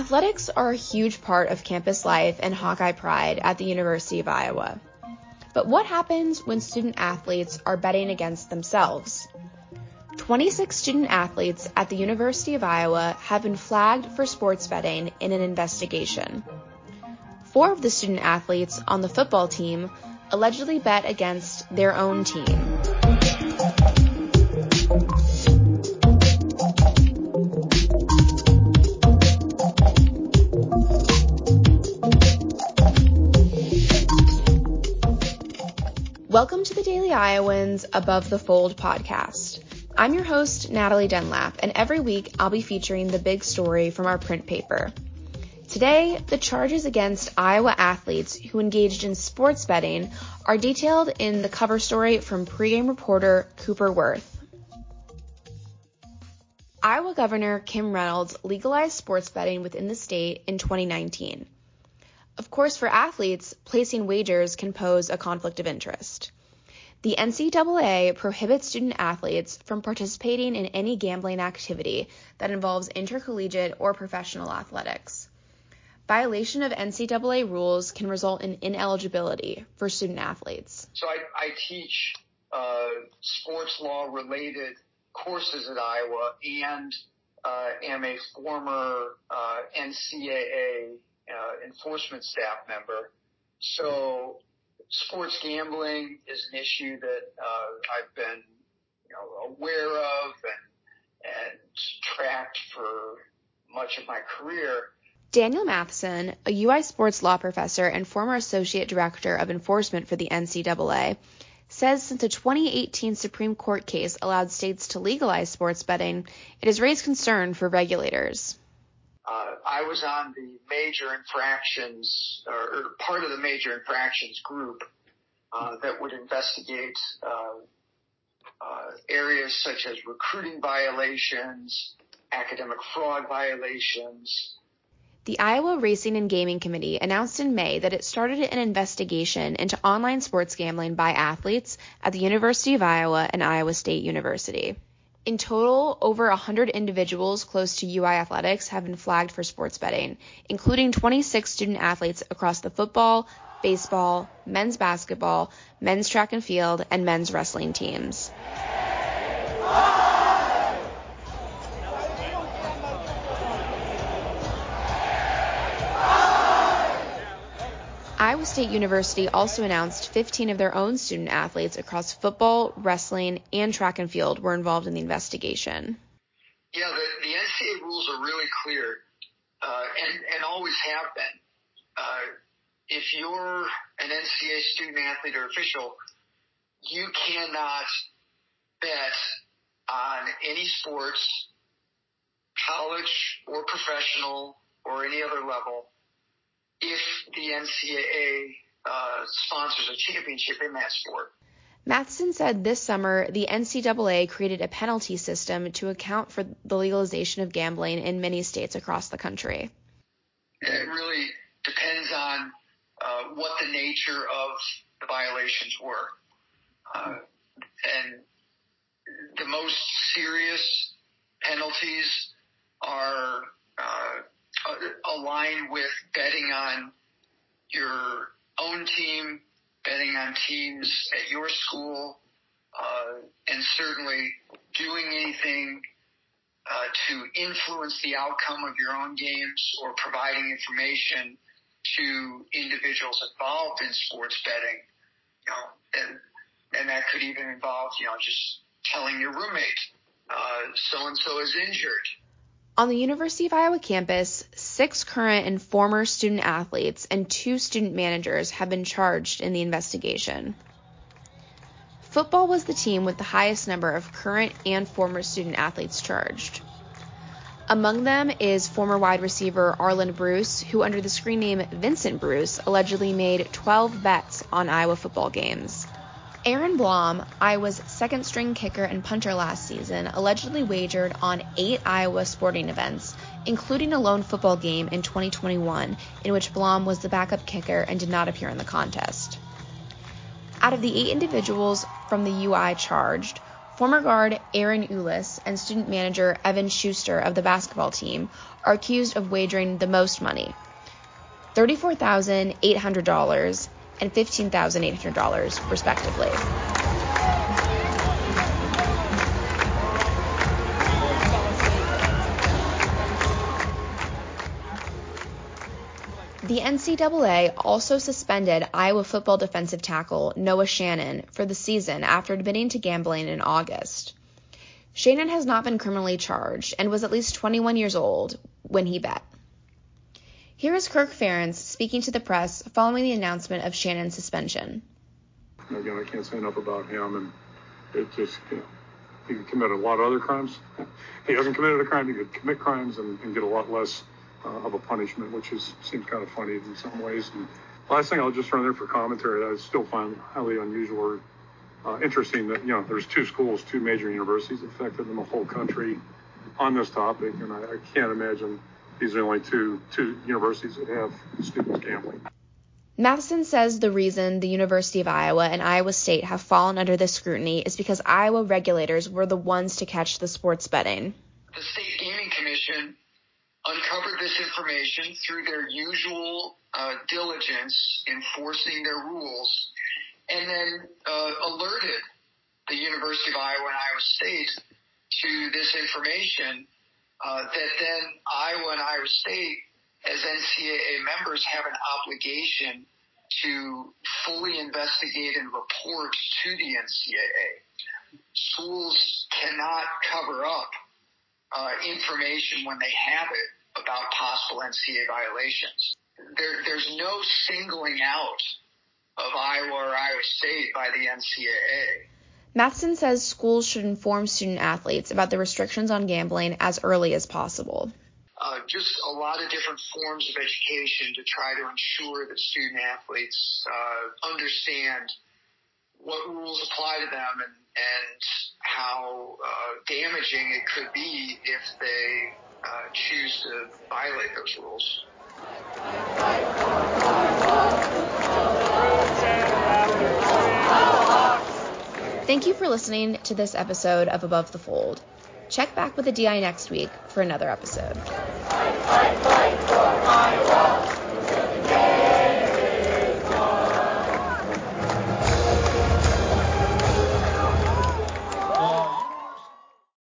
Athletics are a huge part of campus life and Hawkeye pride at the University of Iowa. But what happens when student athletes are betting against themselves? 26 student athletes at the University of Iowa have been flagged for sports betting in an investigation. Four of the student athletes on the football team allegedly bet against their own team. Welcome to the Daily Iowans Above the Fold podcast. I'm your host, Natalie Dunlap, and every week I'll be featuring the big story from our print paper. Today, the charges against Iowa athletes who engaged in sports betting are detailed in the cover story from pregame reporter Cooper Worth. Iowa Governor Kim Reynolds legalized sports betting within the state in 2019. Of course, for athletes, placing wagers can pose a conflict of interest. The NCAA prohibits student athletes from participating in any gambling activity that involves intercollegiate or professional athletics. Violation of NCAA rules can result in ineligibility for student athletes. So I, I teach uh, sports law related courses at Iowa and uh, am a former uh, NCAA enforcement staff member. So sports gambling is an issue that uh, I've been you know, aware of and, and tracked for much of my career. Daniel Matheson, a UI sports law professor and former associate director of enforcement for the NCAA, says since a 2018 Supreme Court case allowed states to legalize sports betting, it has raised concern for regulators I was on the major infractions or, part of the major infractions group uh, that would investigate uh, uh areas such as recruiting violations, academic fraud violations. The Iowa Racing and Gaming Committee announced in May that it started an investigation into online sports gambling by athletes at the University of Iowa and Iowa State University. In total, over 100 individuals close to UI athletics have been flagged for sports betting, including 26 student athletes across the football, baseball, men's basketball, men's track and field, and men's wrestling teams. State University also announced 15 of their own student athletes across football, wrestling, and track and field were involved in the investigation. Yeah, the, the NCAA rules are really clear uh, and, and always have been. Uh, if you're an NCAA student athlete or official, you cannot bet on any sports, college or professional or any other level if the NCAA uh, sponsors a championship in that sport. Matheson said this summer the NCAA created a penalty system to account for the legalization of gambling in many states across the country. It really depends on uh, what the nature of the violations were. Uh, and the most serious penalties are align with betting on your own team, betting on teams at your school, uh, and certainly doing anything uh, to influence the outcome of your own games or providing information to individuals involved in sports betting. You know, and and that could even involve you know just telling your roommate so and so is injured on the University of Iowa campus, six current and former student athletes and two student managers have been charged in the investigation. Football was the team with the highest number of current and former student athletes charged. Among them is former wide receiver Arland Bruce, who under the screen name Vincent Bruce allegedly made 12 bets on Iowa football games. Aaron Blom, Iowa's second string kicker and punter last season, allegedly wagered on eight Iowa sporting events, including a lone football game in 2021 in which Blom was the backup kicker and did not appear in the contest. Out of the eight individuals from the UI charged, Former guard Ahron Ulis and student manager Evan Schuster of the basketball team are accused of wagering the most money $34,800 and $15,800, respectively. The NCAA also suspended Iowa football defensive tackle Noah Shannon for the season after admitting to gambling in August. Shannon has not been criminally charged and was at least 21 years old when he bet. Here is Kirk Ferentz speaking to the press following the announcement of Shannon's suspension. Again, I can't say enough about him, and it just, you know, he could commit a lot of other crimes. he hasn't committed a crime, he could commit crimes and, and get a lot less uh, of a punishment, which is seems kind of funny in some ways. And last thing I'll just run there for commentary I still find highly unusual or uh, interesting that you know there's two schools, two major universities affected in the whole country on this topic, and I, I can't imagine these are only two two universities that have students gambling. Matheson says the reason the University of Iowa and Iowa State have fallen under this scrutiny is because Iowa regulators were the ones to catch the sports betting. The State Gaming Commission uncovered this information through their usual uh, diligence enforcing their rules, and then uh, alerted the University of Iowa and Iowa State to this information uh, that then Iowa and Iowa State, as NCAA members, have an obligation to fully investigate and report to the NCAA. Schools cannot cover up uh, information when they have it about possible NCAA violations. There, there's no singling out of Iowa or Iowa State by the NCAA. Matheson says schools should inform student athletes about the restrictions on gambling as early as possible. Uh, just a lot of different forms of education to try to ensure that student athletes uh, understand what rules apply to them and, and how uh, damaging it could be if they uh, choose to violate those rules. Thank you for listening to this episode of Above the Fold. Check back with the DI next week for another episode. Fight, fight, fight